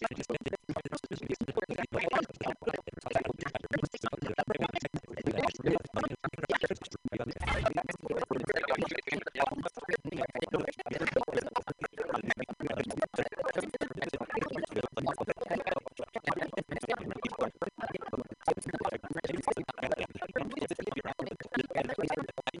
Gracias.